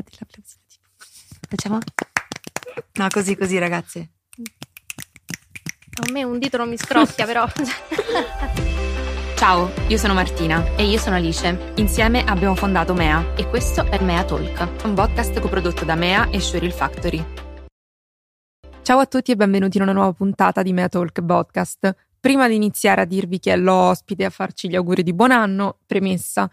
Fate l'applauso. Facciamo? No, così, così, ragazze. A me un dito non mi scrocchia, però. Ciao, io sono Martina e io sono Alice. Insieme abbiamo fondato Mea e questo è Mea Talk, un podcast coprodotto da Mea e Shuril Factory. Ciao a tutti e benvenuti in una nuova puntata di Mea Talk Podcast. Prima di iniziare a dirvi chi è l'ospite e a farci gli auguri di buon anno, premessa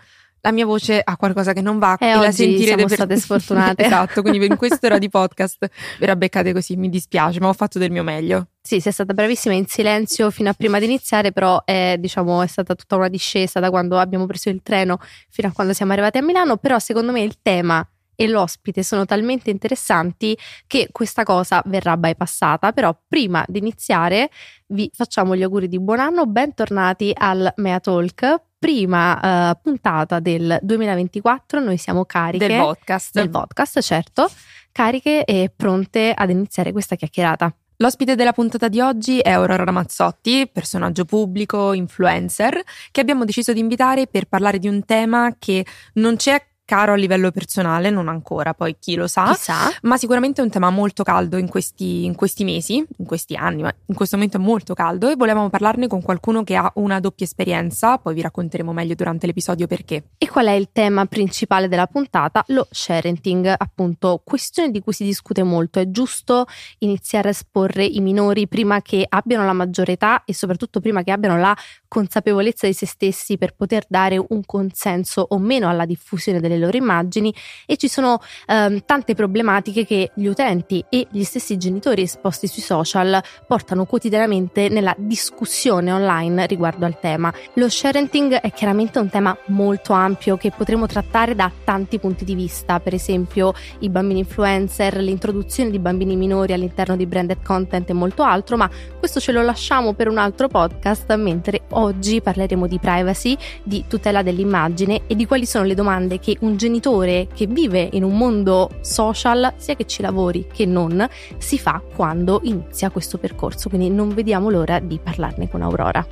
la mia voce ha qualcosa che non va e, e la sentirete siamo per... state sfortunate. esatto, quindi in quest'ora di podcast ve la beccate così, mi dispiace, ma ho fatto del mio meglio. Sì, sei stata bravissima in silenzio fino a prima di iniziare, però è, diciamo, è stata tutta una discesa da quando abbiamo preso il treno fino a quando siamo arrivati a Milano, però secondo me il tema e l'ospite sono talmente interessanti che questa cosa verrà bypassata. Però prima di iniziare vi facciamo gli auguri di buon anno, bentornati al Mea Talk. Prima uh, puntata del 2024, noi siamo cariche del podcast. Del podcast, certo, cariche e pronte ad iniziare questa chiacchierata. L'ospite della puntata di oggi è Aurora Ramazzotti, personaggio pubblico, influencer, che abbiamo deciso di invitare per parlare di un tema che non c'è caro a livello personale, non ancora, poi chi lo sa, Chissà. ma sicuramente è un tema molto caldo in questi, in questi, mesi, in questi anni, ma in questo momento è molto caldo e volevamo parlarne con qualcuno che ha una doppia esperienza, poi vi racconteremo meglio durante l'episodio perché. E qual è il tema principale della puntata? Lo sharenting, appunto, questione di cui si discute molto. È giusto iniziare a esporre i minori prima che abbiano la maggiore età e soprattutto prima che abbiano la consapevolezza di se stessi per poter dare un consenso o meno alla diffusione delle loro immagini e ci sono ehm, tante problematiche che gli utenti e gli stessi genitori esposti sui social portano quotidianamente nella discussione online riguardo al tema. Lo sharenting è chiaramente un tema molto ampio che potremo trattare da tanti punti di vista, per esempio i bambini influencer, l'introduzione di bambini minori all'interno di branded content e molto altro, ma questo ce lo lasciamo per un altro podcast, mentre oggi parleremo di privacy, di tutela dell'immagine e di quali sono le domande che un genitore che vive in un mondo social, sia che ci lavori che non, si fa quando inizia questo percorso. Quindi non vediamo l'ora di parlarne con Aurora.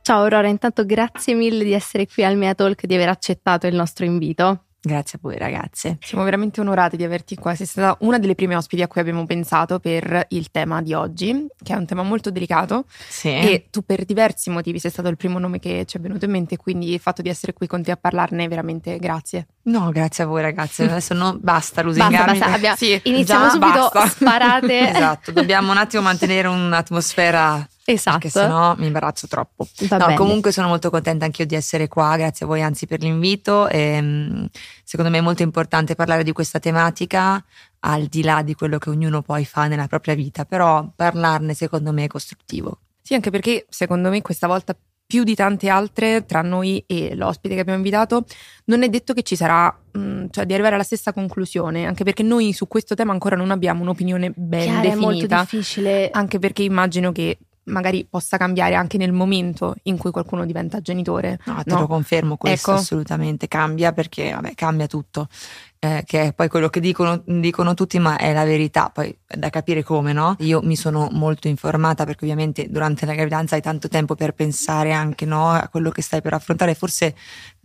Ciao Aurora, intanto grazie mille di essere qui al Mea Talk, di aver accettato il nostro invito. Grazie a voi ragazze. Siamo veramente onorati di averti qua. Sei stata una delle prime ospiti a cui abbiamo pensato per il tema di oggi, che è un tema molto delicato. Sì. E tu per diversi motivi sei stato il primo nome che ci è venuto in mente, quindi il fatto di essere qui con te a parlarne veramente grazie. No, grazie a voi ragazze. Adesso no, basta lusingarmi. Basta, basta. Abbiamo, sì, iniziamo subito basta. sparate. esatto, dobbiamo un attimo mantenere un'atmosfera Esatto. Perché sennò mi imbarazzo troppo. No, comunque sono molto contenta anch'io di essere qua, grazie a voi anzi per l'invito. E, ehm, secondo me è molto importante parlare di questa tematica al di là di quello che ognuno poi fa nella propria vita, però parlarne secondo me è costruttivo. Sì, anche perché secondo me questa volta più di tante altre, tra noi e l'ospite che abbiamo invitato, non è detto che ci sarà, mh, mm, cioè di arrivare alla stessa conclusione, anche perché noi su questo tema ancora non abbiamo un'opinione ben Chiara, definita. È molto difficile. Anche perché immagino che magari possa cambiare anche nel momento in cui qualcuno diventa genitore. No, te no. lo confermo questo ecco. assolutamente, cambia perché vabbè, cambia tutto. Eh, che è poi quello che dicono, dicono, tutti, ma è la verità, poi è da capire come, no? Io mi sono molto informata perché ovviamente durante la gravidanza hai tanto tempo per pensare anche no, a quello che stai per affrontare, forse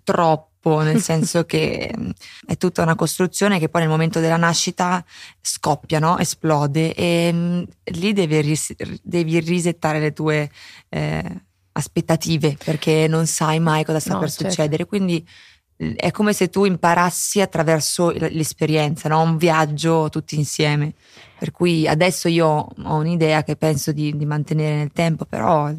troppo, nel senso che mm, è tutta una costruzione che poi nel momento della nascita scoppia, no? esplode e mm, lì devi, ris- devi, risettare le tue eh, aspettative perché non sai mai cosa sta no, per certo. succedere. Quindi è come se tu imparassi attraverso l'esperienza, no? un viaggio tutti insieme. Per cui adesso io ho un'idea che penso di, di mantenere nel tempo, però mm,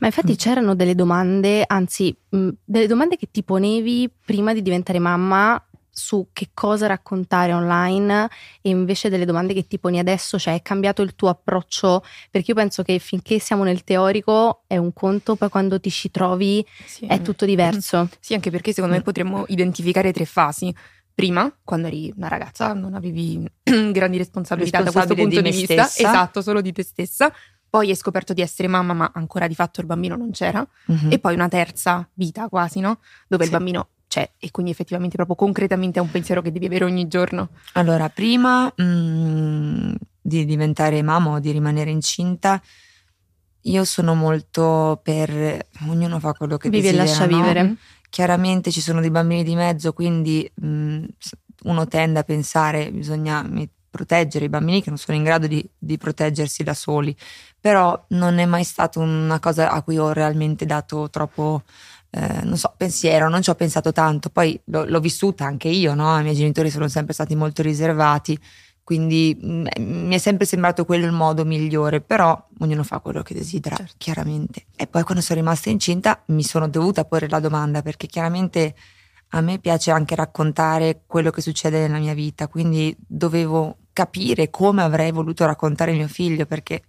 ma infatti c'erano delle domande, anzi, mh, delle domande che ti ponevi prima di diventare mamma su che cosa raccontare online e invece delle domande che ti poni adesso, cioè è cambiato il tuo approccio? Perché io penso che finché siamo nel teorico è un conto, poi quando ti ci trovi sì. è tutto diverso. Sì, anche perché secondo me potremmo identificare tre fasi. Prima, quando eri una ragazza, non avevi grandi responsabilità da questo punto di, di vista, stessa. esatto, solo di te stessa poi hai scoperto di essere mamma, ma ancora di fatto il bambino non c'era, mm-hmm. e poi una terza vita quasi, no? Dove sì. il bambino c'è e quindi effettivamente proprio concretamente è un pensiero che devi avere ogni giorno. Allora, prima mh, mm, di diventare mamma o di rimanere incinta, io sono molto per ognuno fa quello che Vivi desidera. e lascia no? vivere. chiaramente ci sono dei bambini di mezzo, quindi mh, mm, uno tende a pensare bisogna proteggere i bambini che non sono in grado di, di, proteggersi da soli, però non è mai stata una cosa a cui ho realmente dato troppo, eh, non so, pensiero, non ci ho pensato tanto, poi l'ho, l'ho vissuta anche io, no? i miei genitori sono sempre stati molto riservati, quindi mh, mm, mi è sempre sembrato quello il modo migliore, però ognuno fa quello che desidera, certo. chiaramente. E poi quando sono rimasta incinta mi sono dovuta porre la domanda perché chiaramente a me piace anche raccontare quello che succede nella mia vita, quindi dovevo capire come avrei voluto raccontare mio figlio perché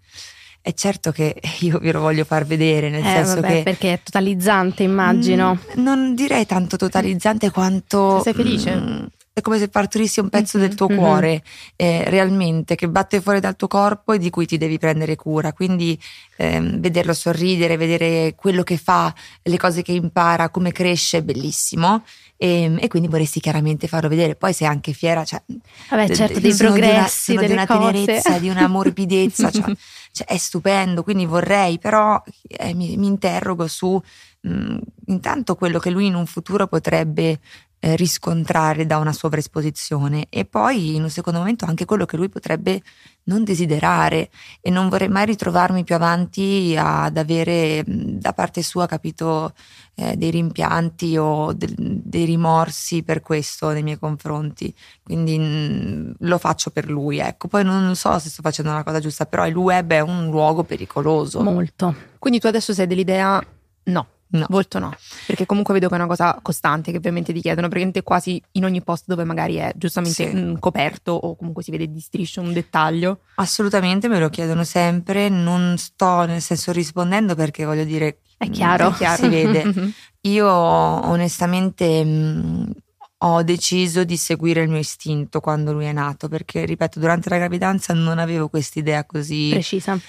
è certo che io ve lo voglio far vedere, nel eh, senso vabbè, che. Perché è totalizzante, immagino. Mh, mm, non direi tanto totalizzante quanto. Sei felice? Mh, mm, è come se partorissi un pezzo mm-hmm, del tuo mm-hmm. cuore eh, realmente che batte fuori dal tuo corpo e di cui ti devi prendere cura. Quindi ehm, vederlo sorridere, vedere quello che fa, le cose che impara, come cresce è bellissimo. E, ehm, e quindi vorresti chiaramente farlo vedere. Poi sei anche fiera, cioè, Vabbè, certo, dei progressi, di una, di una tenerezza, di una morbidezza, cioè, cioè, è stupendo. Quindi vorrei, però eh, mi, mi, interrogo su mh, mm, intanto quello che lui in un futuro potrebbe eh, riscontrare da una sovraesposizione e poi in un secondo momento anche quello che lui potrebbe non desiderare e non vorrei mai ritrovarmi più avanti ad avere da parte sua capito eh, dei rimpianti o de- dei rimorsi per questo nei miei confronti. Quindi mh, lo faccio per lui ecco. Poi non so se sto facendo una cosa giusta però il web è un luogo pericoloso. Molto. Quindi tu adesso sei dell'idea no No. Volto no, perché comunque vedo che è una cosa costante che ovviamente ti chiedono, praticamente quasi in ogni post dove magari è giustamente sì. mh, coperto o comunque si vede di striscio un dettaglio. Assolutamente me lo chiedono sempre, non sto nel senso rispondendo perché voglio dire... È chiaro. È chiaro. si vede. Io onestamente mh, ho deciso di seguire il mio istinto quando lui è nato perché, ripeto, durante la gravidanza non avevo quest'idea così precisa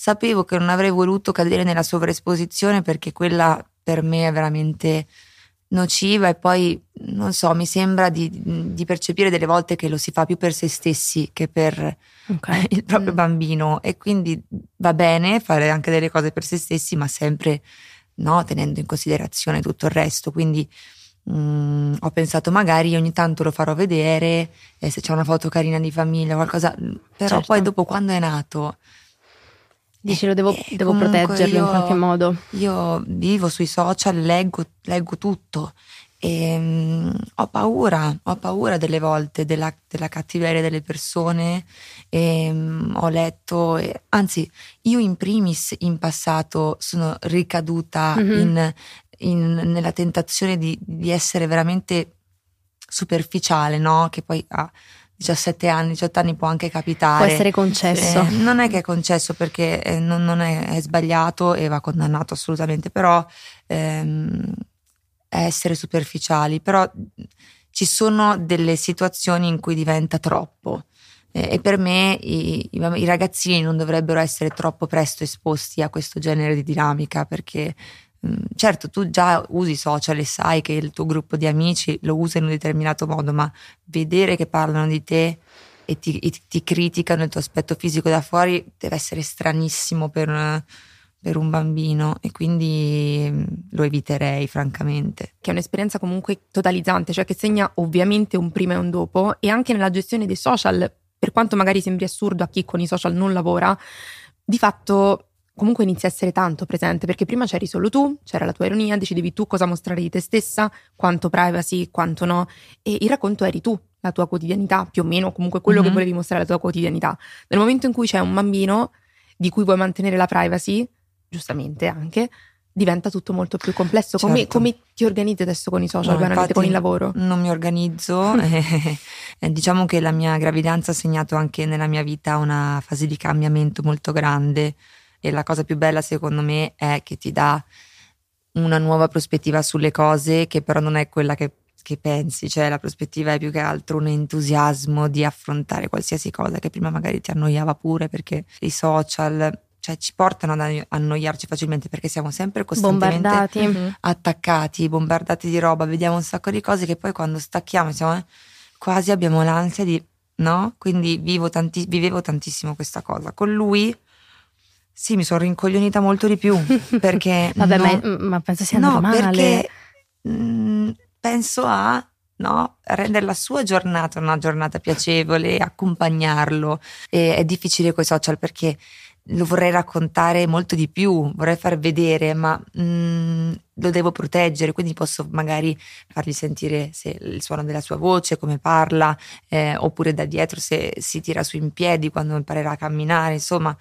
sapevo che non avrei voluto cadere nella sovraesposizione perché quella per me è veramente nociva e poi non so, mi sembra di, di, percepire delle volte che lo si fa più per se stessi che per okay. il proprio mm. bambino e quindi va bene fare anche delle cose per se stessi ma sempre no, tenendo in considerazione tutto il resto quindi mm, ho pensato magari ogni tanto lo farò vedere eh, se c'è una foto carina di famiglia qualcosa però certo. poi dopo quando è nato Dici lo devo, eh, devo proteggerlo io, in qualche modo. Io vivo sui social, leggo, leggo tutto e um, ho paura, ho paura delle volte della, della cattiveria delle persone e um, ho letto, e, anzi io in primis in passato sono ricaduta mm-hmm. in, in, nella tentazione di, di essere veramente superficiale, no? Che poi ha 17 anni, 18 anni può anche capitare. Può essere concesso. Eh, non è che è concesso perché eh, non, non è, è, sbagliato e va condannato assolutamente, però ehm, essere superficiali, però ci sono delle situazioni in cui diventa troppo. Eh, e per me i, i, i ragazzini non dovrebbero essere troppo presto esposti a questo genere di dinamica perché certo, tu già usi social e sai che il tuo gruppo di amici lo usa in un determinato modo, ma vedere che parlano di te e ti, e ti criticano il tuo aspetto fisico da fuori deve essere stranissimo per, per un bambino e quindi mm, lo eviterei francamente. Che è un'esperienza comunque totalizzante, cioè che segna ovviamente un prima e un dopo e anche nella gestione dei social, per quanto magari sembri assurdo a chi con i social non lavora, di fatto comunque inizi a essere tanto presente perché prima c'eri solo tu, c'era la tua ironia, decidevi tu cosa mostrare di te stessa, quanto privacy, quanto no e il racconto eri tu, la tua quotidianità, più o meno comunque quello mm-hmm. che volevi mostrare la tua quotidianità. Nel momento in cui c'è un bambino di cui vuoi mantenere la privacy, giustamente anche, diventa tutto molto più complesso. Certo. Come, come, ti organizzi adesso con i social, no, con il lavoro? Non mi organizzo. Eh, diciamo che la mia gravidanza ha segnato anche nella mia vita una fase di cambiamento molto grande e la cosa più bella secondo me è che ti dà una nuova prospettiva sulle cose che però non è quella che, che pensi, cioè la prospettiva è più che altro un entusiasmo di affrontare qualsiasi cosa che prima magari ti annoiava pure perché i social cioè ci portano ad annoiarci facilmente perché siamo sempre costantemente bombardati. Mhm. attaccati, bombardati di roba, vediamo un sacco di cose che poi quando stacchiamo siamo, eh, quasi abbiamo l'ansia di no? Quindi tanti, vivevo tantissimo questa cosa. Con lui sì, mi sono rincoglionita molto di più perché... Vabbè, no, ma, ma, penso sia no, normale. perché mh, mm, penso a no? rendere la sua giornata una giornata piacevole, accompagnarlo. E è difficile con i social perché lo vorrei raccontare molto di più, vorrei far vedere, ma mh, mm, lo devo proteggere, quindi posso magari fargli sentire il suono della sua voce, come parla, eh, oppure da dietro se si tira su in piedi quando imparerà a camminare, insomma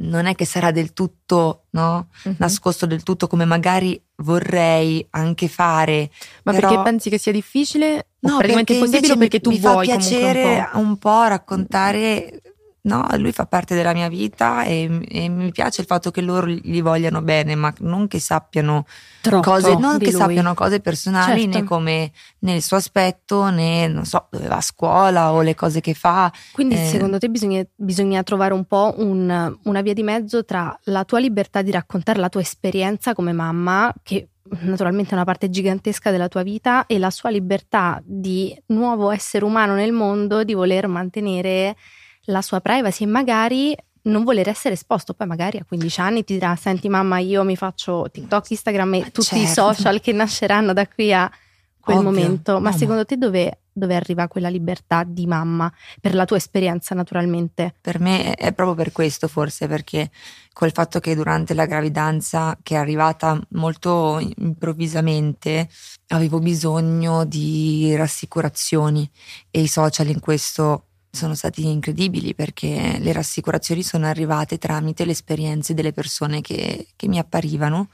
non è che sarà del tutto no? uh-huh. nascosto del tutto come magari vorrei anche fare. Ma però... perché pensi che sia difficile? No, praticamente impossibile perché tu mi vuoi fa piacere un po'. un po' raccontare no, lui fa parte della mia vita e, e, mi piace il fatto che loro gli vogliano bene, ma non che sappiano Troppo cose, non che lui. sappiano cose personali certo. né come né il suo aspetto né non so dove va a scuola o le cose che fa. Quindi eh, secondo te bisogna, bisogna, trovare un po' un, una via di mezzo tra la tua libertà di raccontare la tua esperienza come mamma, che naturalmente è una parte gigantesca della tua vita, e la sua libertà di nuovo essere umano nel mondo, di voler mantenere la sua privacy e magari non voler essere esposto. Poi magari a 15 anni ti dirà: Senti, mamma, io mi faccio TikTok, Instagram e tutti certo. i social che nasceranno da qui a quel Ovvio. momento. Ma no, secondo te dove, dove, arriva quella libertà di mamma? Per la tua esperienza, naturalmente. Per me è proprio per questo, forse, perché col fatto che durante la gravidanza, che è arrivata molto improvvisamente, avevo bisogno di rassicurazioni e i social in questo sono stati incredibili perché le rassicurazioni sono arrivate tramite le esperienze delle persone che, che mi apparivano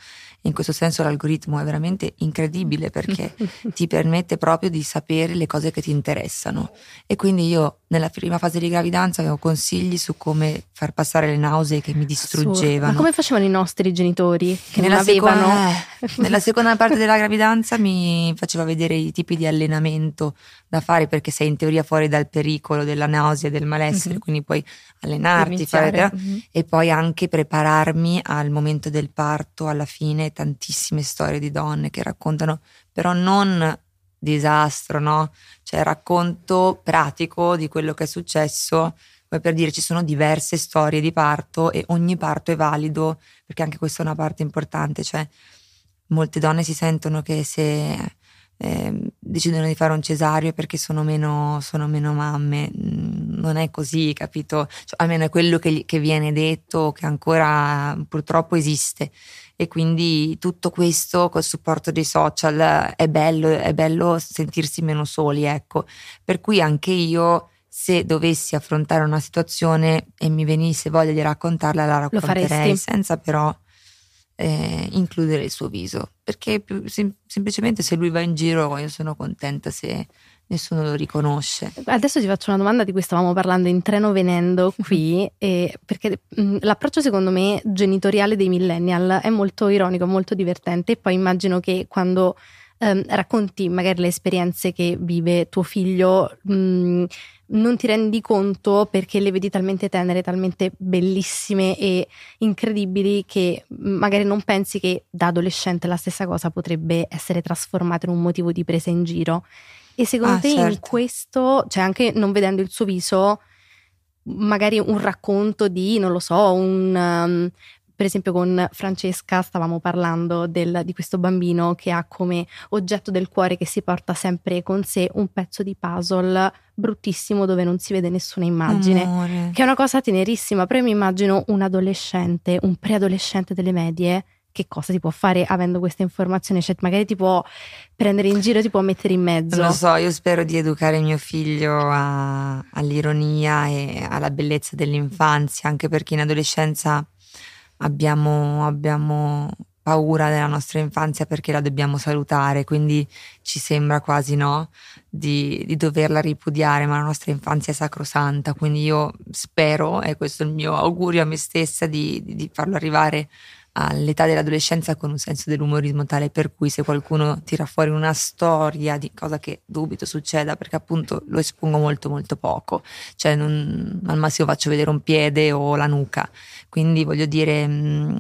in questo senso l'algoritmo è veramente incredibile perché ti permette proprio di sapere le cose che ti interessano. E quindi io nella prima fase di gravidanza avevo consigli su come far passare le nausee che mi distruggevano. Ma come facevano i nostri genitori che nella non avevano? Seconda, eh, nella seconda parte della gravidanza mi faceva vedere i tipi di allenamento da fare perché sei in teoria fuori dal pericolo della nausea e del malessere, mm-hmm. quindi puoi allenarti fare, mm-hmm. e poi anche prepararmi al momento del parto alla fine tantissime storie di donne che raccontano, però non disastro, no? Cioè racconto pratico di quello che è successo. Poi per dire ci sono diverse storie di parto e ogni parto è valido, perché anche questa è una parte importante, cioè molte donne si sentono che se eh, decidono di fare un cesareo perché sono meno, sono meno mamme. Mm, non è così, capito? Cioè, almeno è quello che, che viene detto, che ancora purtroppo esiste e quindi tutto questo col supporto dei social è bello, è bello sentirsi meno soli, ecco. Per cui anche io se dovessi affrontare una situazione e mi venisse voglia di raccontarla, la racconterei senza però eh, includere il suo viso. Perché più, sem- semplicemente se lui va in giro io sono contenta se nessuno lo riconosce. Adesso ti faccio una domanda di cui stavamo parlando in treno venendo qui, perché mh, l'approccio secondo me genitoriale dei millennial è molto ironico, molto divertente e poi immagino che quando ehm, racconti magari le esperienze che vive tuo figlio mh, non ti rendi conto perché le vedi talmente tenere, talmente bellissime e incredibili che magari non pensi che da adolescente la stessa cosa potrebbe essere trasformata in un motivo di presa in giro. E secondo ah, te certo. in questo, cioè anche non vedendo il suo viso, magari un racconto di, non lo so, un... Um, per esempio con Francesca stavamo parlando del, di questo bambino che ha come oggetto del cuore che si porta sempre con sé un pezzo di puzzle bruttissimo dove non si vede nessuna immagine, Amore. che è una cosa tenerissima, però io mi immagino un adolescente, un preadolescente delle medie che cosa ti può fare avendo questa informazione? Cioè, magari ti può prendere in giro, ti può mettere in mezzo. Non lo so, io spero di educare mio figlio a, all'ironia e alla bellezza dell'infanzia, anche perché in adolescenza abbiamo, abbiamo paura della nostra infanzia perché la dobbiamo salutare, quindi ci sembra quasi no di, di, doverla ripudiare, ma la nostra infanzia è sacrosanta, quindi io spero, e questo è il mio augurio a me stessa, di, di farlo arrivare all'età dell'adolescenza con un senso dell'umorismo tale per cui se qualcuno tira fuori una storia di cosa che dubito succeda perché appunto lo espongo molto molto poco. Cioè non, al massimo faccio vedere un piede o la nuca. Quindi voglio dire mm,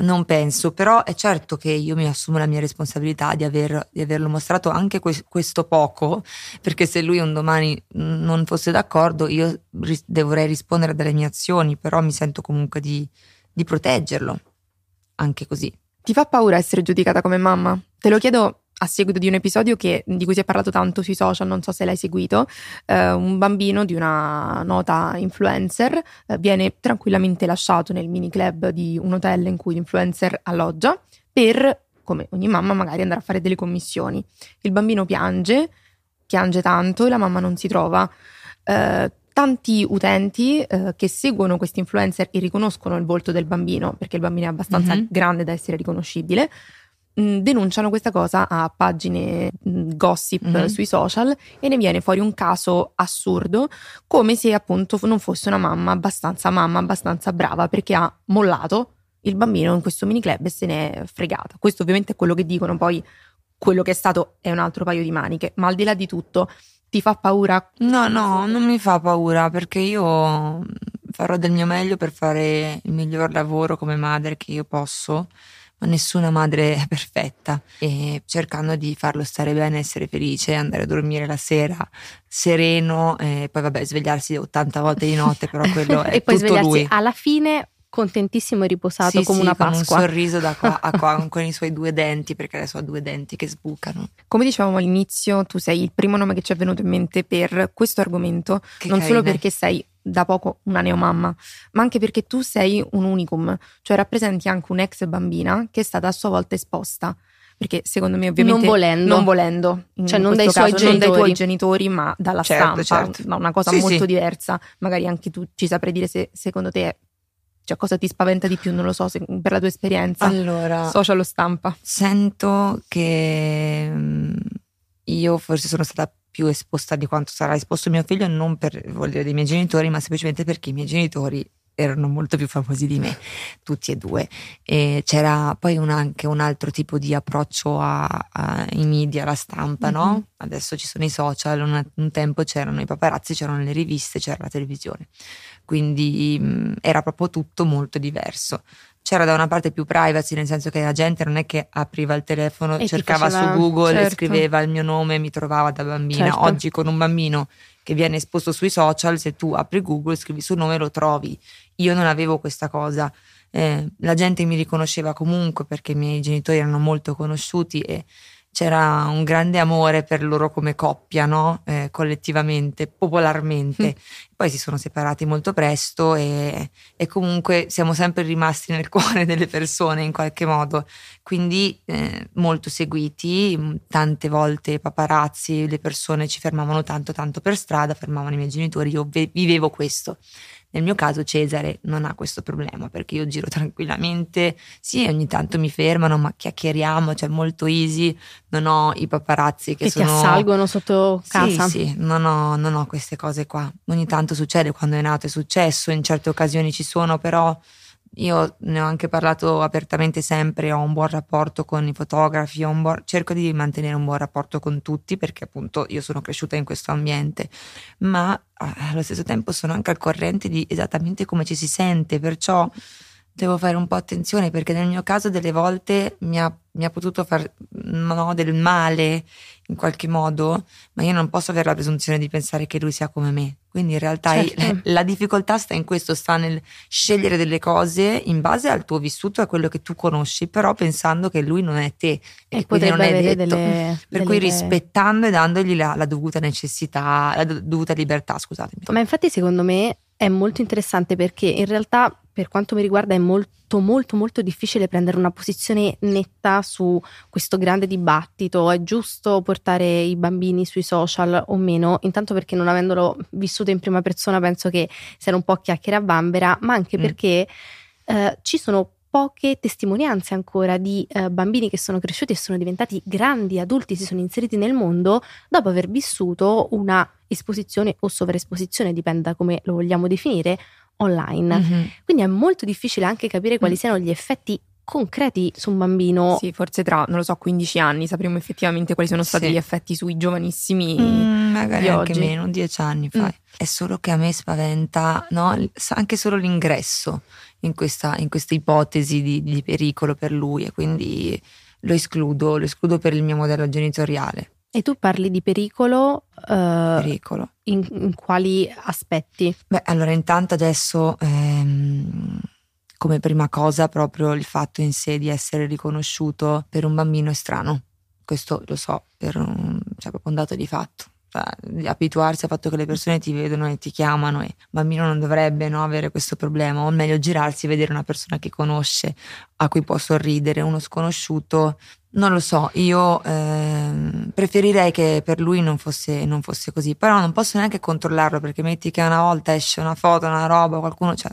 non penso, però è certo che io mi assumo la mia responsabilità di, aver, di averlo mostrato anche que- questo poco, perché se lui un domani non fosse d'accordo io ris- dovrei rispondere delle mie azioni, però mi sento comunque di, di proteggerlo anche così. Ti fa paura essere giudicata come mamma? Te lo chiedo a seguito di un episodio che, di cui si è parlato tanto sui social, non so se l'hai seguito, eh, un bambino di una nota influencer eh, viene tranquillamente lasciato nel mini club di un hotel in cui l'influencer alloggia per, come ogni mamma, magari andare a fare delle commissioni. Il bambino piange, piange tanto e la mamma non si trova. Eh, tanti utenti eh, che seguono questi influencer e riconoscono il volto del bambino, perché il bambino è abbastanza mm-hmm. grande da essere riconoscibile, mh, denunciano questa cosa a pagine mh, gossip mm-hmm. sui social e ne viene fuori un caso assurdo, come se appunto non fosse una mamma abbastanza mamma, abbastanza brava, perché ha mollato il bambino in questo mini club e se n'è fregata. Questo ovviamente è quello che dicono, poi quello che è stato è un altro paio di maniche, ma al di là di tutto ti fa paura? No, no, non mi fa paura perché io farò del mio meglio per fare il miglior lavoro come madre che io posso ma nessuna madre è perfetta e cercando di farlo stare bene, essere felice, andare a dormire la sera sereno e poi vabbè svegliarsi 80 volte di notte, però quello è e poi tutto svegliarsi lui. alla fine contentissimo e riposato sì, come sì, una Pasqua. Con un sorriso da qua a qua con i suoi due denti, perché adesso ha due denti che sbucano. Come dicevamo all'inizio, tu sei il primo nome che ci è venuto in mente per questo argomento, che non carine. solo perché sei da poco una neomamma, ma anche perché tu sei un unicum, cioè rappresenti anche un'ex bambina che è stata a sua volta esposta perché secondo me ovviamente non volendo, non volendo cioè non dai, caso, non dai, tuoi genitori ma dalla certo, stampa certo. una cosa sì, molto sì. diversa magari anche tu ci saprai dire se secondo te cioè, cosa ti spaventa di più? Non lo so, se, per la tua esperienza. Allora, social o stampa. Sento che mm, io forse sono stata più esposta di quanto sarà esposto mio figlio, non per volere dei miei genitori, ma semplicemente perché i miei genitori erano molto più famosi di me, tutti e due. E c'era poi un, anche un altro tipo di approccio ai media, alla stampa, mm-hmm. no? Adesso ci sono i social, un, un, tempo c'erano i paparazzi, c'erano le riviste, c'era la televisione. Quindi mh, era proprio tutto molto diverso. C'era da una parte più privacy, nel senso che la gente non è che apriva il telefono, e cercava faceva, su Google, certo. scriveva il mio nome e mi trovava da bambina. Certo. Oggi con un bambino che viene esposto sui social, se tu apri Google, scrivi il suo nome lo trovi. Io non avevo questa cosa. Eh, la gente mi riconosceva comunque perché i miei genitori erano molto conosciuti e c'era un grande amore per loro come coppia, no? eh, collettivamente, popolarmente. Mm. Poi si sono separati molto presto e, e, comunque siamo sempre rimasti nel cuore delle persone in qualche modo. Quindi eh, molto seguiti, tante volte paparazzi, le persone ci fermavano tanto tanto per strada, fermavano i miei genitori, io vivevo questo. Nel mio caso Cesare non ha questo problema perché io giro tranquillamente, sì ogni tanto mi fermano ma chiacchieriamo, cioè molto easy, non ho i paparazzi che, che sono... ti assalgono sotto casa. Sì, sì, non ho, non ho queste cose qua. Ogni tanto succede, quando è nato è successo, in certe occasioni ci sono, però io ne ho anche parlato apertamente sempre, ho un buon rapporto con i fotografi, buon, cerco di mantenere un buon rapporto con tutti perché appunto io sono cresciuta in questo ambiente, ma ah, allo stesso tempo sono anche al corrente di esattamente come ci si sente, perciò devo fare un po' attenzione perché nel mio caso delle volte mi ha, mi ha potuto fare no, del male in qualche modo, ma io non posso avere la presunzione di pensare che lui sia come me. Quindi in realtà certo. la difficoltà sta in questo, sta nel scegliere delle cose in base al tuo vissuto a quello che tu conosci, però pensando che lui non è te e, e quindi non è detto. Delle, per delle... cui rispettando e dandogli la, la dovuta necessità, la dovuta libertà, scusatemi. Ma infatti secondo me è molto interessante perché in realtà per quanto mi riguarda è molto molto molto difficile prendere una posizione netta su questo grande dibattito, è giusto portare i bambini sui social o meno, intanto perché non avendolo vissuto in prima persona penso che sia un po' chiacchiere a bambera, ma anche mm. perché eh, ci sono poche testimonianze ancora di eh, bambini che sono cresciuti e sono diventati grandi adulti, si sono inseriti nel mondo dopo aver vissuto una esposizione o sovraesposizione, dipende da come lo vogliamo definire, online. Mm-hmm. Quindi è molto difficile anche capire quali mm. siano gli effetti concreti su un bambino. Sì, forse tra, non lo so, 15 anni sapremo effettivamente quali sono stati sì. gli effetti sui giovanissimi. Mm, magari anche oggi. meno, 10 anni fai. Mm. È solo che a me spaventa, no? Anche solo l'ingresso in questa, in questa ipotesi di, di pericolo per lui e quindi lo escludo, lo escludo per il mio modello genitoriale. E tu parli di pericolo, uh, pericolo. In, in, quali aspetti? Beh, allora intanto adesso ehm, come prima cosa proprio il fatto in sé di essere riconosciuto per un bambino è strano. questo lo so per un, cioè, proprio un dato di fatto. Abituarsi al fatto che le persone ti vedono e ti chiamano e il bambino non dovrebbe no, avere questo problema, o meglio girarsi e vedere una persona che conosce, a cui può sorridere, uno sconosciuto. Non lo so, io eh, preferirei che per lui non fosse, non fosse, così, però non posso neanche controllarlo perché metti che una volta esce una foto, una roba, qualcuno, cioè,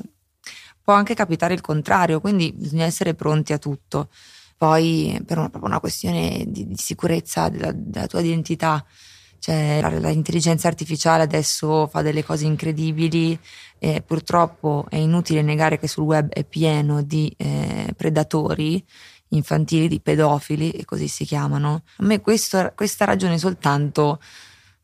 può anche capitare il contrario, quindi bisogna essere pronti a tutto. Poi per una, una questione di, di sicurezza della, della tua identità, cioè, l'intelligenza artificiale adesso fa delle cose incredibili e purtroppo è inutile negare che sul web è pieno di eh, predatori infantili, di pedofili, e così si chiamano. A me questo, questa ragione soltanto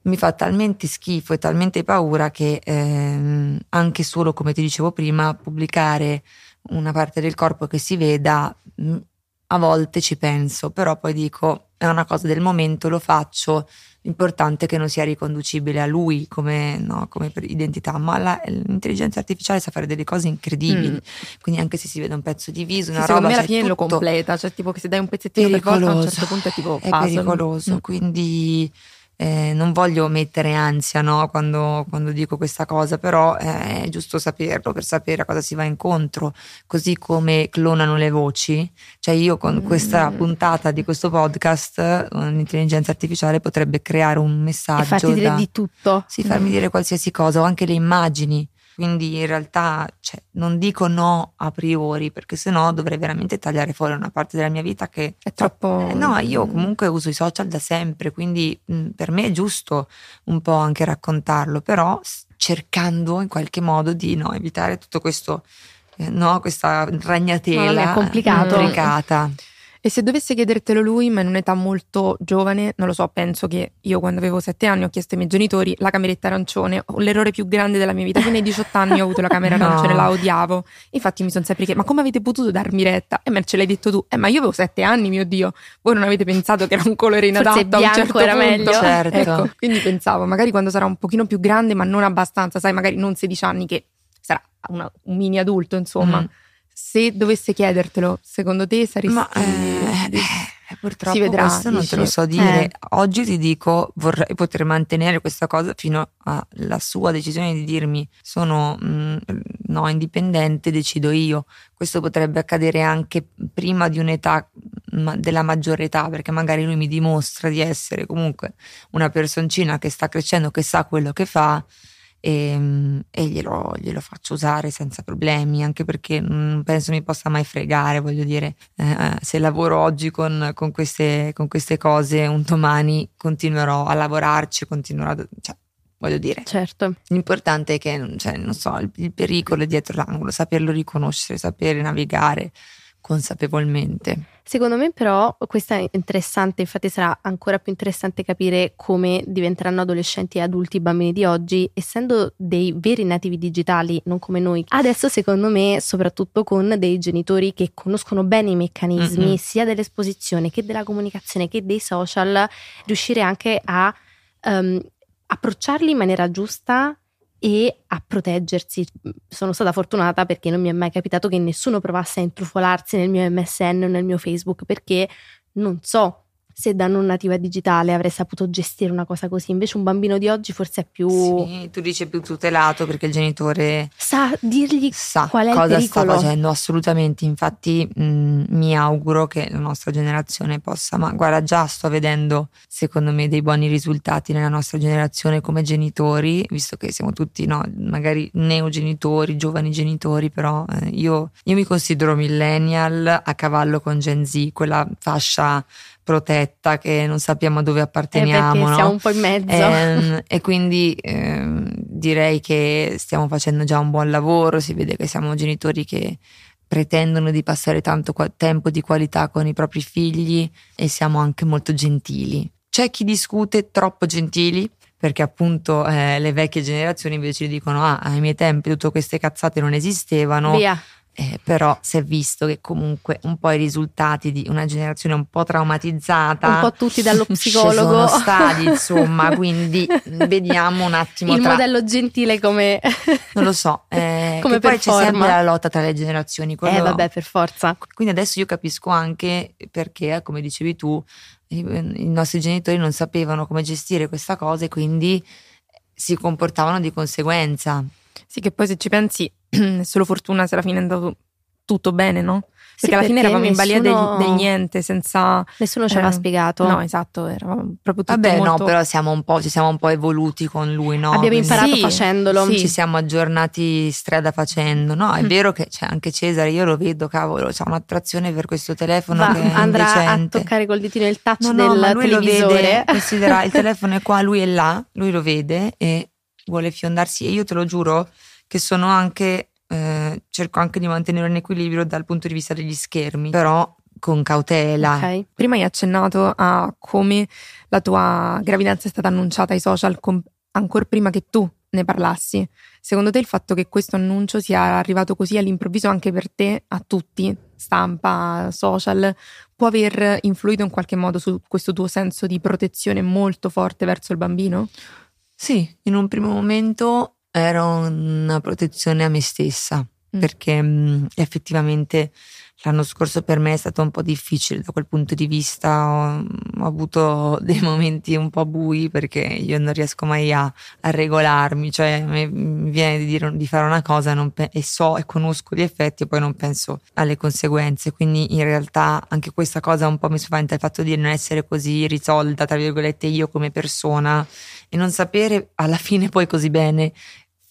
mi fa talmente schifo e talmente paura che ehm, anche solo, come ti dicevo prima, pubblicare una parte del corpo che si veda, a volte ci penso, però poi dico è una cosa del momento, lo faccio L'importante è che non sia riconducibile a lui come, no, come identità, ma la, l'intelligenza artificiale sa fare delle cose incredibili. Mm. Quindi anche se si vede un pezzo di viso, una sì, roba. Secondo me alla fine lo completa, cioè tipo che se dai un pezzettino pericoloso. per volta a un certo punto è tipo È pericoloso, mm. quindi eh, non voglio mettere ansia no, quando, quando, dico questa cosa, però eh, è giusto saperlo per sapere a cosa si va incontro, così come clonano le voci. Cioè io con questa mm. puntata di questo podcast, l'intelligenza artificiale potrebbe creare un messaggio. E farti dire da, di tutto. Sì, farmi mm. dire qualsiasi cosa, o anche le immagini. Quindi in realtà cioè, non dico no a priori, perché sennò dovrei veramente tagliare fuori una parte della mia vita che è troppo. Eh, no, io comunque uso i social da sempre, quindi mh, per me è giusto un po' anche raccontarlo, però cercando in qualche modo di no, evitare tutto questo, eh, no, questa ragnatela no, complicato. intricata. E se dovesse chiedertelo lui, ma in un'età molto giovane, non lo so, penso che io quando avevo sette anni ho chiesto ai miei genitori la cameretta arancione, l'errore più grande della mia vita. Fino ai 18 anni ho avuto la camera no. arancione, la odiavo. Infatti mi sono sempre chiesto, ma come avete potuto darmi retta? E me ce l'hai detto tu. Eh, ma io avevo sette anni, mio Dio. Voi non avete pensato che era un colore inadatto a un certo era punto. meglio. Certo. Ecco, quindi pensavo, magari quando sarà un pochino più grande, ma non abbastanza, sai, magari non 16 anni che sarà una, un mini adulto, insomma. Mm se dovesse chiedertelo, secondo te saresti... Ma eh, eh, purtroppo si vedrà, questo non te lo so dire. Eh. Oggi ti dico vorrei poter mantenere questa cosa fino alla sua decisione di dirmi sono mh, mm, no, indipendente, decido io. Questo potrebbe accadere anche prima di un'età ma, della maggiore età, perché magari lui mi dimostra di essere comunque una personcina che sta crescendo, che sa quello che fa e, ehm, e glielo, glielo, faccio usare senza problemi, anche perché non penso mi possa mai fregare, voglio dire, eh, se lavoro oggi con, con, queste, con, queste, cose, un domani continuerò a lavorarci, continuerò a... Cioè, voglio dire. Certo. L'importante è che, cioè, non so, il, il pericolo è dietro l'angolo, saperlo riconoscere, sapere navigare consapevolmente. Secondo me però questo è interessante, infatti sarà ancora più interessante capire come diventeranno adolescenti e adulti i bambini di oggi, essendo dei veri nativi digitali, non come noi. Adesso secondo me, soprattutto con dei genitori che conoscono bene i meccanismi mm-hmm. sia dell'esposizione che della comunicazione che dei social, riuscire anche a um, approcciarli in maniera giusta e a proteggersi. Sono stata fortunata perché non mi è mai capitato che nessuno provasse a intrufolarsi nel mio MSN o nel mio Facebook perché non so se da non nativa digitale avrei saputo gestire una cosa così. Invece un bambino di oggi forse è più... Sì, tu dici più tutelato perché il genitore... Sa dirgli sa qual è cosa sta facendo, assolutamente. Infatti mh, mm, mi auguro che la nostra generazione possa... Ma guarda, già sto vedendo, secondo me, dei buoni risultati nella nostra generazione come genitori, visto che siamo tutti, no, magari neogenitori, giovani genitori, però eh, io, io mi considero millennial a cavallo con Gen Z, quella fascia protetta che non sappiamo dove apparteniamo. Eh no? siamo un po' in mezzo. E, ehm, e quindi eh, direi che stiamo facendo già un buon lavoro, si vede che siamo genitori che pretendono di passare tanto tempo di qualità con i propri figli e siamo anche molto gentili. C'è chi discute troppo gentili, perché appunto eh, le vecchie generazioni invece dicono ah ai miei tempi tutte queste cazzate non esistevano Via. Eh, però si è visto che comunque un po' i risultati di una generazione un po' traumatizzata un po' tutti dallo psicologo. sono stati insomma quindi vediamo un attimo il tra... modello gentile come non lo so eh, come poi c'è sempre la lotta tra le generazioni quello... eh vabbè per forza. Quindi adesso io capisco anche perché come dicevi tu i, i nostri genitori non sapevano come gestire questa cosa e quindi si comportavano di conseguenza. Sì, che poi se ci pensi, è solo fortuna se alla fine è andato tutto bene, no? Perché alla fine eravamo nessuno, in balia del, del, niente, senza. Nessuno ci aveva eh, spiegato. No, esatto, eravamo proprio tutti Vabbè, molto... no, però siamo un po', ci siamo un po' evoluti con lui, no? Abbiamo imparato sì, facendolo. Sì. Ci siamo aggiornati strada facendo. No, è mm. vero che c'è anche Cesare, io lo vedo, cavolo, c'ha un'attrazione per questo telefono Va, che andrà indecente. a toccare col ditino il touch no, del no, ma lui televisore. Lo vede, considera il telefono è qua, lui è là, lui lo vede e vuole fiondarsi. E io te lo giuro che sono anche eh, cerco anche di mantenere un equilibrio dal punto di vista degli schermi, però con cautela. Okay. Prima hai accennato a come la tua gravidanza è stata annunciata ai social com- ancora prima che tu ne parlassi. Secondo te il fatto che questo annuncio sia arrivato così all'improvviso anche per te, a tutti, stampa, social, può aver influito in qualche modo su questo tuo senso di protezione molto forte verso il bambino? Sì, in un primo momento era una protezione a me stessa, mm. perché mh, effettivamente l'anno scorso per me è stato un po' difficile da quel punto di vista, ho, ho avuto dei momenti un po' bui perché io non riesco mai a, a regolarmi, cioè mi viene di, dire, di fare una cosa pe- e so e conosco gli effetti e poi non penso alle conseguenze, quindi in realtà anche questa cosa un po' mi spaventa il fatto di non essere così risolta, tra virgolette, io come persona e non sapere alla fine poi così bene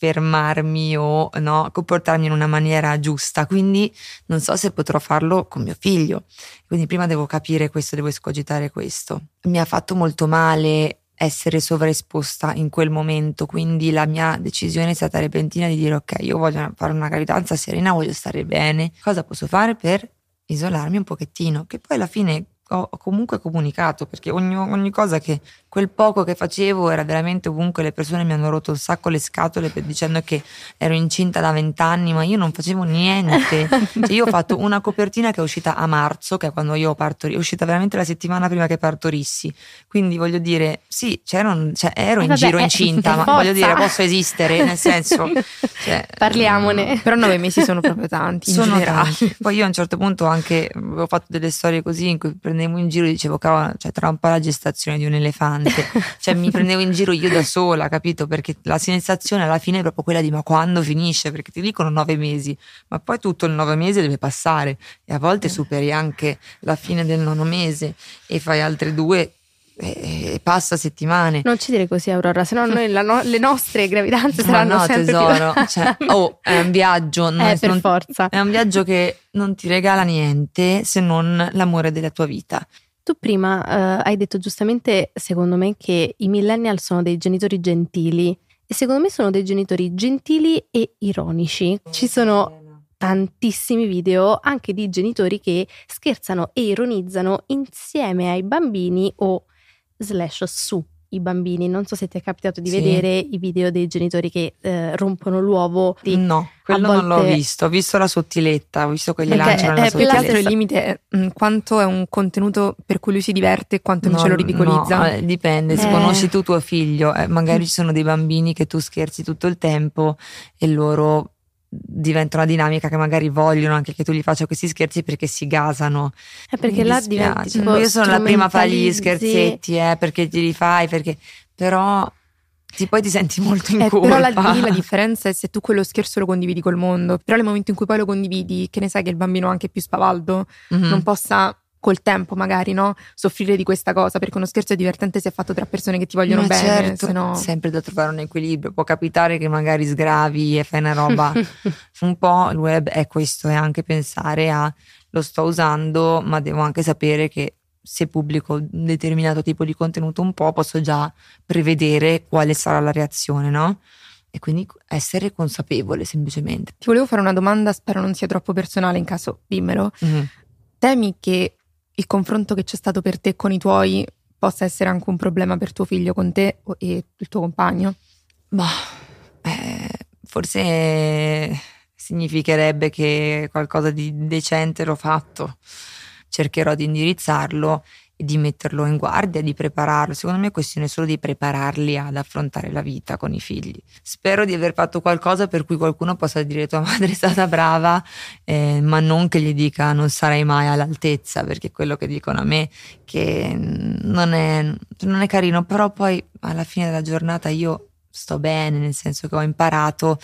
fermarmi o no, comportarmi in una maniera giusta. Quindi non so se potrò farlo con mio figlio. Quindi prima devo capire questo, devo escogitare questo. Mi ha fatto molto male essere sovraesposta in quel momento, quindi la mia decisione è stata repentina di dire ok, io voglio fare una gravidanza serena, voglio stare bene. Cosa posso fare per isolarmi un pochettino? Che poi alla fine ho comunque comunicato perché ogni, ogni, cosa che quel poco che facevo era veramente ovunque le persone mi hanno rotto un sacco le scatole per, dicendo che ero incinta da vent'anni ma io non facevo niente. Cioè io ho fatto una copertina che è uscita a marzo che è quando io partorì è uscita veramente la settimana prima che partorissi quindi voglio dire sì cioè, ero eh in vabbè, giro incinta ma voglio dire posso esistere nel senso cioè, parliamone. però nove mesi sono proprio tanti sono tanti. Poi io a un certo punto anche avevo fatto delle storie così in cui prendevo prendevo in giro e dicevo, cavolo, cioè tra un po' la gestazione di un elefante, cioè mi prendevo in giro io da sola, capito? Perché la sensazione alla fine è proprio quella di ma quando finisce? Perché ti dicono nove mesi, ma poi tutto il nove mesi deve passare e a volte eh. superi anche la fine del nono mese e fai altre due e passa settimane. Non ci dire così, Aurora, se no, no le nostre gravidanze saranno no, sempre tesoro. Più... cioè, oh, è un viaggio. Non, eh, per non, forza. È un viaggio che non ti regala niente se non l'amore della tua vita. Tu prima uh, hai detto giustamente, secondo me, che i millennial sono dei genitori gentili e secondo me sono dei genitori gentili e ironici. Ci sono tantissimi video anche di genitori che scherzano e ironizzano insieme ai bambini o slash su i bambini. Non so se ti è capitato di sì. vedere i video dei genitori che eh, rompono l'uovo. Di, no, quello volte... non l'ho visto. Ho visto la sottiletta, ho visto che gli lanciano la sottiletta. Più che altro il limite è mm, quanto è un contenuto per cui lui si diverte e quanto invece no, lo ridicolizza. No, eh, dipende, se eh. conosci tu tuo figlio, eh, magari ci sono dei bambini che tu scherzi tutto il tempo e loro diventa una dinamica che magari vogliono anche che tu gli faccia questi scherzi perché si gasano. È perché là diventa tipo Io sono la prima a fargli gli scherzetti, eh, perché te li fai, perché però ti, poi ti senti molto in eh, colpa. Però la, la differenza è se tu quello scherzo lo condividi col mondo, però nel momento in cui poi lo condividi, che ne sai che il bambino anche più spavaldo, mm-hmm. non possa col tempo magari, no? Soffrire di questa cosa, perché uno scherzo è divertente se è fatto tra persone che ti vogliono Ma bene. Certo, sennò... sempre da trovare un equilibrio. Può capitare che magari sgravi e fai una roba. un po' il web è questo, è anche pensare a lo sto usando, ma devo anche sapere che se pubblico un determinato tipo di contenuto un po', posso già prevedere quale sarà la reazione, no? E quindi essere consapevole semplicemente. Ti volevo fare una domanda, spero non sia troppo personale, in caso dimmelo. Mm-hmm. Temi che il confronto che c'è stato per te con i tuoi possa essere anche un problema per tuo figlio con te e il tuo compagno? Bah, eh, forse significherebbe che qualcosa di decente l'ho fatto. Cercherò di indirizzarlo di metterlo in guardia, di prepararlo. Secondo me è questione solo di prepararli ad affrontare la vita con i figli. Spero di aver fatto qualcosa per cui qualcuno possa dire tua madre è stata brava, eh, ma non che gli dica non sarai mai all'altezza, perché quello che dicono a me che non è, non è carino, però poi alla fine della giornata io sto bene, nel senso che ho imparato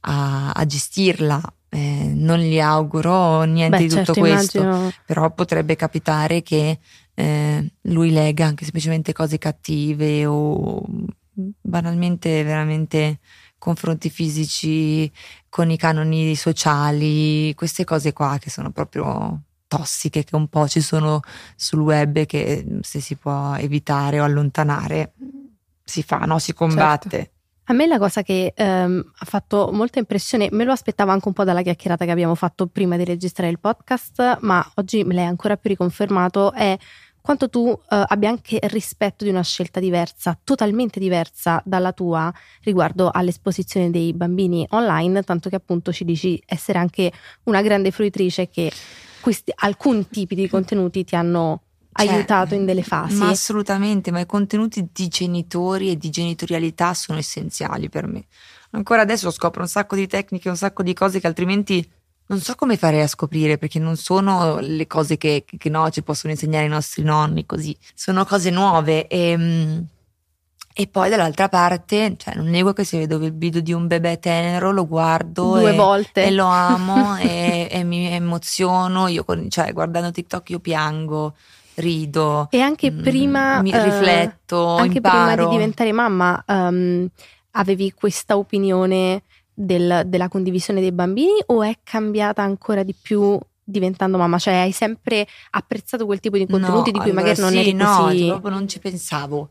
a, a gestirla. Eh, non gli auguro niente Beh, di tutto certo, questo, immagino. però potrebbe capitare che eh, lui lega anche semplicemente cose cattive o banalmente veramente confronti fisici con i canoni sociali, queste cose qua che sono proprio tossiche che un po' ci sono sul web che se si può evitare o allontanare si fa, no? si combatte. Certo. A me la cosa che ehm, ha fatto molta impressione, me lo aspettavo anche un po' dalla chiacchierata che abbiamo fatto prima di registrare il podcast, ma oggi me l'hai ancora più riconfermato, è quanto tu eh, abbia anche rispetto di una scelta diversa, totalmente diversa dalla tua riguardo all'esposizione dei bambini online, tanto che appunto ci dici essere anche una grande fruitrice che questi, alcuni tipi di contenuti ti hanno cioè, aiutato in delle fasi. Ma assolutamente, ma i contenuti di genitori e di genitorialità sono essenziali per me. Ancora adesso scopro un sacco di tecniche, un sacco di cose che altrimenti non so come farei a scoprire perché non sono le cose che, che no, ci possono insegnare i nostri nonni così, sono cose nuove e, ehm, e poi dall'altra parte, cioè non nego che se vedo il video di un bebè tenero lo guardo due e, volte e lo amo e, e, mi emoziono, io cioè guardando TikTok io piango, rido. E anche mm, prima... Mi uh, rifletto, Anche imparo. prima di diventare mamma um, avevi questa opinione del, della condivisione dei bambini o è cambiata ancora di più diventando mamma? Cioè hai sempre apprezzato quel tipo di contenuti no, di cui allora magari non sì, eri no, così... No, proprio non ci pensavo.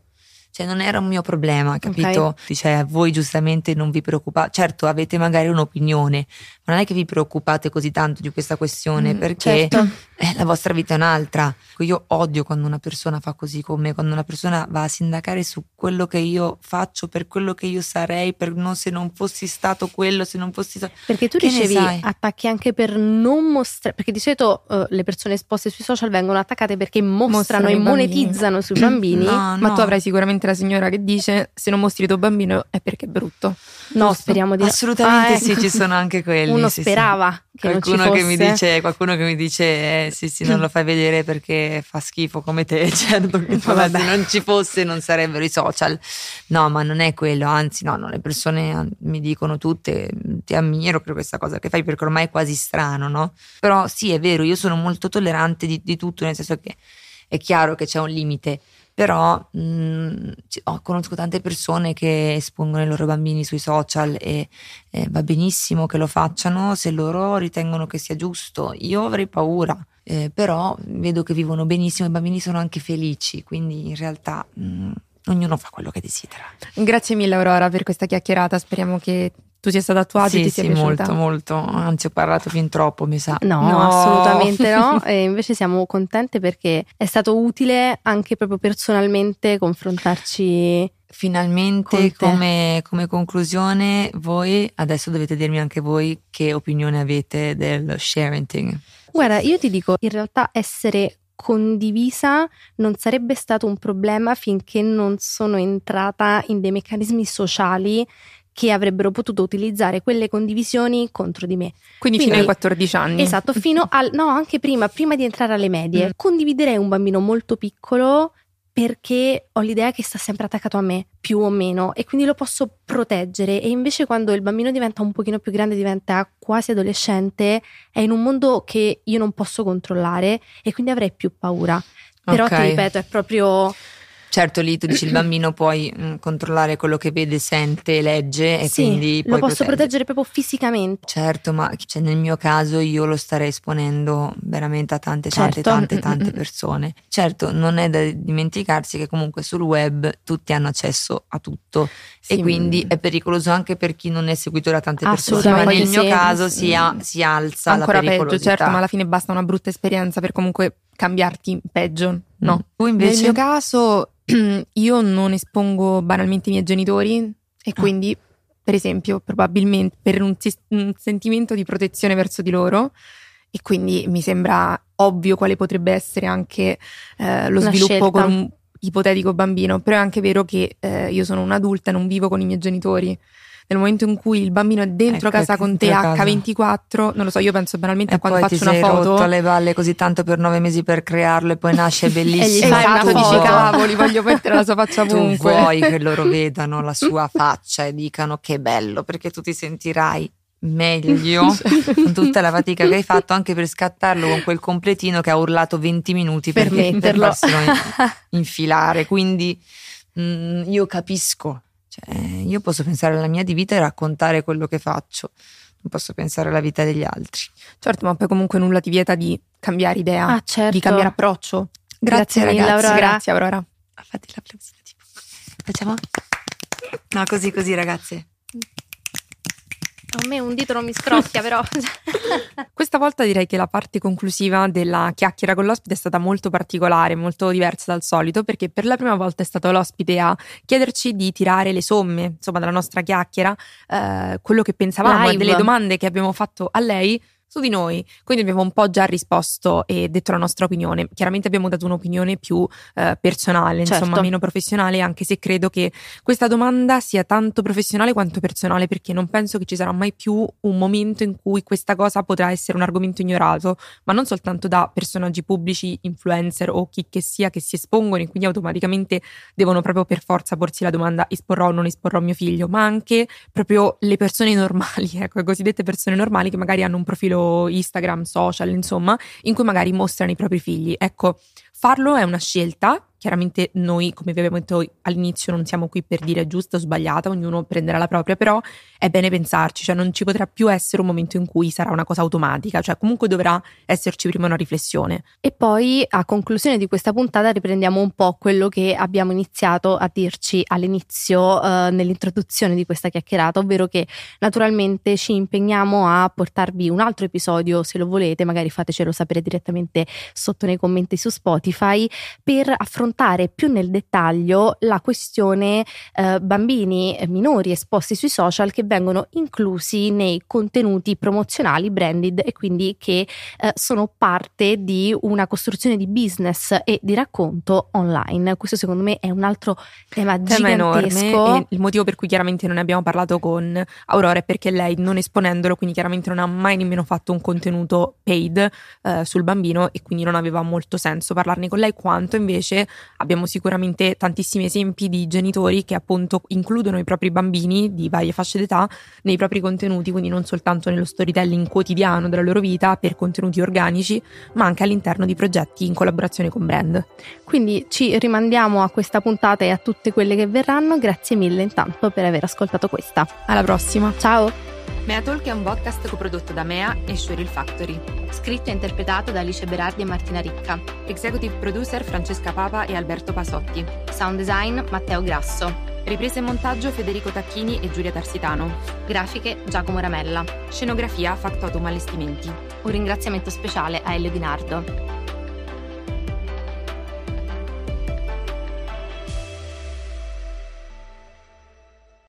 Cioè non era un mio problema, capito? Okay. Cioè voi giustamente non vi preoccupate, certo avete magari un'opinione, non è che vi preoccupate così tanto di questa questione mm, perché certo. eh, la vostra vita è un'altra. Io odio quando una persona fa così con me, quando una persona va a sindacare su quello che io faccio, per quello che io sarei, per non se non fossi stato quello, se non fossi stato... Perché tu che ricevi attacchi anche per non mostrare, perché di solito uh, le persone esposte sui social vengono attaccate perché mostrano, mostrano e monetizzano sui bambini. No, no. Ma tu avrai sicuramente la signora che dice se non mostri tuo bambino è perché è brutto. No, Giusto? speriamo di Assolutamente ah, ecco. sì, ci sono anche quelli. Uno sì, sperava sì. che qualcuno che mi dice, qualcuno che mi dice eh, sì sì non lo fai vedere perché fa schifo come te, certo che se non ci fosse non sarebbero i social. No, ma non è quello, anzi no, no, le persone mi dicono tutte ti ammiro per questa cosa che fai perché ormai è quasi strano, no? Però sì, è vero, io sono molto tollerante di, di tutto, nel senso che è chiaro che c'è un limite però mh, mm, conosco tante persone che espongono i loro bambini sui social e eh, va benissimo che lo facciano se loro ritengono che sia giusto. Io avrei paura, eh, però vedo che vivono benissimo, i bambini sono anche felici, quindi in realtà mh, mm, ognuno fa quello che desidera. Grazie mille Aurora per questa chiacchierata, speriamo che tu sia stata a tuo agio sì, ti sì, piaciuta? molto, molto, anzi ho parlato fin troppo mi sa. No, no. assolutamente no, e invece siamo contente perché è stato utile anche proprio personalmente confrontarci Finalmente, come, come, conclusione, voi adesso dovete dirmi anche voi che opinione avete del sharing. Guarda, io ti dico, in realtà essere condivisa non sarebbe stato un problema finché non sono entrata in dei meccanismi sociali che avrebbero potuto utilizzare quelle condivisioni contro di me. Quindi, Quindi fino ai 14 anni. Esatto, fino al no, anche prima, prima di entrare alle medie. Mm. Condividerei un bambino molto piccolo perché ho l'idea che sta sempre attaccato a me, più o meno, e quindi lo posso proteggere. E invece quando il bambino diventa un pochino più grande, diventa quasi adolescente, è in un mondo che io non posso controllare e quindi avrei più paura. Però okay. ti ripeto, è proprio Certo, lì tu dici il bambino puoi mh, mm, controllare quello che vede, sente, legge e sì, quindi lo posso proteggere. proteggere proprio fisicamente. Certo, ma cioè, nel mio caso io lo starei esponendo veramente a tante, tante, certo. tante, tante persone. Certo, non è da dimenticarsi che comunque sul web tutti hanno accesso a tutto sì, e quindi è pericoloso anche per chi non è seguito da tante persone. Ma nel mio caso si, a, si alza Ancora la peggio, certo, ma alla fine basta una brutta esperienza per comunque cambiarti peggio. No, mm. tu invece? Nel mio caso io non espongo banalmente i miei genitori e ah. quindi, per esempio, probabilmente per un, un, sentimento di protezione verso di loro e quindi mi sembra ovvio quale potrebbe essere anche eh, lo Una sviluppo scelta. con un ipotetico bambino, però è anche vero che eh, io sono un'adulta non vivo con i miei genitori. Nel momento in cui il bambino è dentro Ecco, casa è con te dentro casa. H24, non lo so, io penso banalmente E a quando poi ti faccio una sei foto rotto le balle così tanto per nove mesi per crearlo e poi nasce E gli bellissimo. fai una foto. dici cavoli, voglio mettere la sua faccia tu ovunque. vuoi che loro vedano la sua faccia e dicano che bello perché tu ti sentirai meglio con tutta la fatica che hai fatto anche per scattarlo con quel completino che ha urlato 20 minuti Per per, per metterlo. in- infilare quindi mm, io capisco Cioè, io posso pensare alla mia di vita e raccontare quello che faccio non posso pensare alla vita degli altri Certo, ma poi comunque nulla ti vieta di cambiare idea, Ah, certo. di cambiare approccio. Grazie mille, ragazzi, Aurora. grazie Aurora. fatti l'applausino tipo facciamo no così così ragazze A me un dito non mi scrocchia, però. Questa volta direi che la parte conclusiva della chiacchiera con l'ospite è stata molto particolare, molto diversa dal solito, perché per la prima volta è stato l'ospite a chiederci di tirare le somme, insomma, della nostra chiacchiera, eh, quello che pensavamo e Live. delle domande che abbiamo fatto a lei su di noi. Quindi abbiamo un po' già risposto e detto la nostra opinione. Chiaramente abbiamo dato un'opinione più eh, personale, insomma, Certo. meno professionale, anche se credo che questa domanda sia tanto professionale quanto personale, perché non penso che ci sarà mai più un momento in cui questa cosa potrà essere un argomento ignorato, ma non soltanto da personaggi pubblici, influencer o chi che sia che si espongono e quindi automaticamente devono proprio per forza porsi la domanda esporrò o non esporrò mio figlio, ma anche proprio le persone normali, ecco, le cosiddette persone normali che magari hanno un profilo Instagram, social, insomma, in cui magari mostrano i propri figli. Ecco, farlo è una scelta. Chiaramente noi, come vi abbiamo detto all'inizio, non siamo qui per dire giusta o sbagliata, ognuno prenderà la propria, però è bene pensarci, cioè non ci potrà più essere un momento in cui sarà una cosa automatica, cioè comunque dovrà esserci prima una riflessione. E poi a conclusione di questa puntata riprendiamo un po' quello che abbiamo iniziato a dirci all'inizio eh, nell'introduzione di questa chiacchierata, ovvero che naturalmente ci impegniamo a portarvi un altro episodio se lo volete, magari fatecelo sapere direttamente sotto nei commenti su Spotify per affrontare più nel dettaglio la questione eh, bambini eh, minori esposti sui social che vengono inclusi nei contenuti promozionali branded e quindi che eh, sono parte di una costruzione di business e di racconto online. Questo secondo me è un altro tema, tema gigantesco. e il motivo per cui chiaramente non ne abbiamo parlato con Aurora è perché lei non esponendolo quindi chiaramente non ha mai nemmeno fatto un contenuto paid eh, sul bambino e quindi non aveva molto senso parlarne con lei quanto invece abbiamo sicuramente tantissimi esempi di genitori che appunto includono i propri bambini di varie fasce d'età nei propri contenuti quindi non soltanto nello storytelling quotidiano della loro vita per contenuti organici ma anche all'interno di progetti in collaborazione con brand Quindi ci rimandiamo a questa puntata e a tutte quelle che verranno. Grazie mille intanto per aver ascoltato questa. alla prossima Ciao! Mea Talk è un podcast coprodotto da Mea e Sheryl Factory. Scritto e interpretato da Alice Berardi e Martina Ricca. Executive producer Francesca Papa e Alberto Pasotti. Sound design Matteo Grasso. Ripresa e montaggio Federico Tacchini e Giulia Tarsitano. Grafiche Giacomo Ramella. Scenografia Factotum Allestimenti. Un ringraziamento speciale a Elio Di Nardo.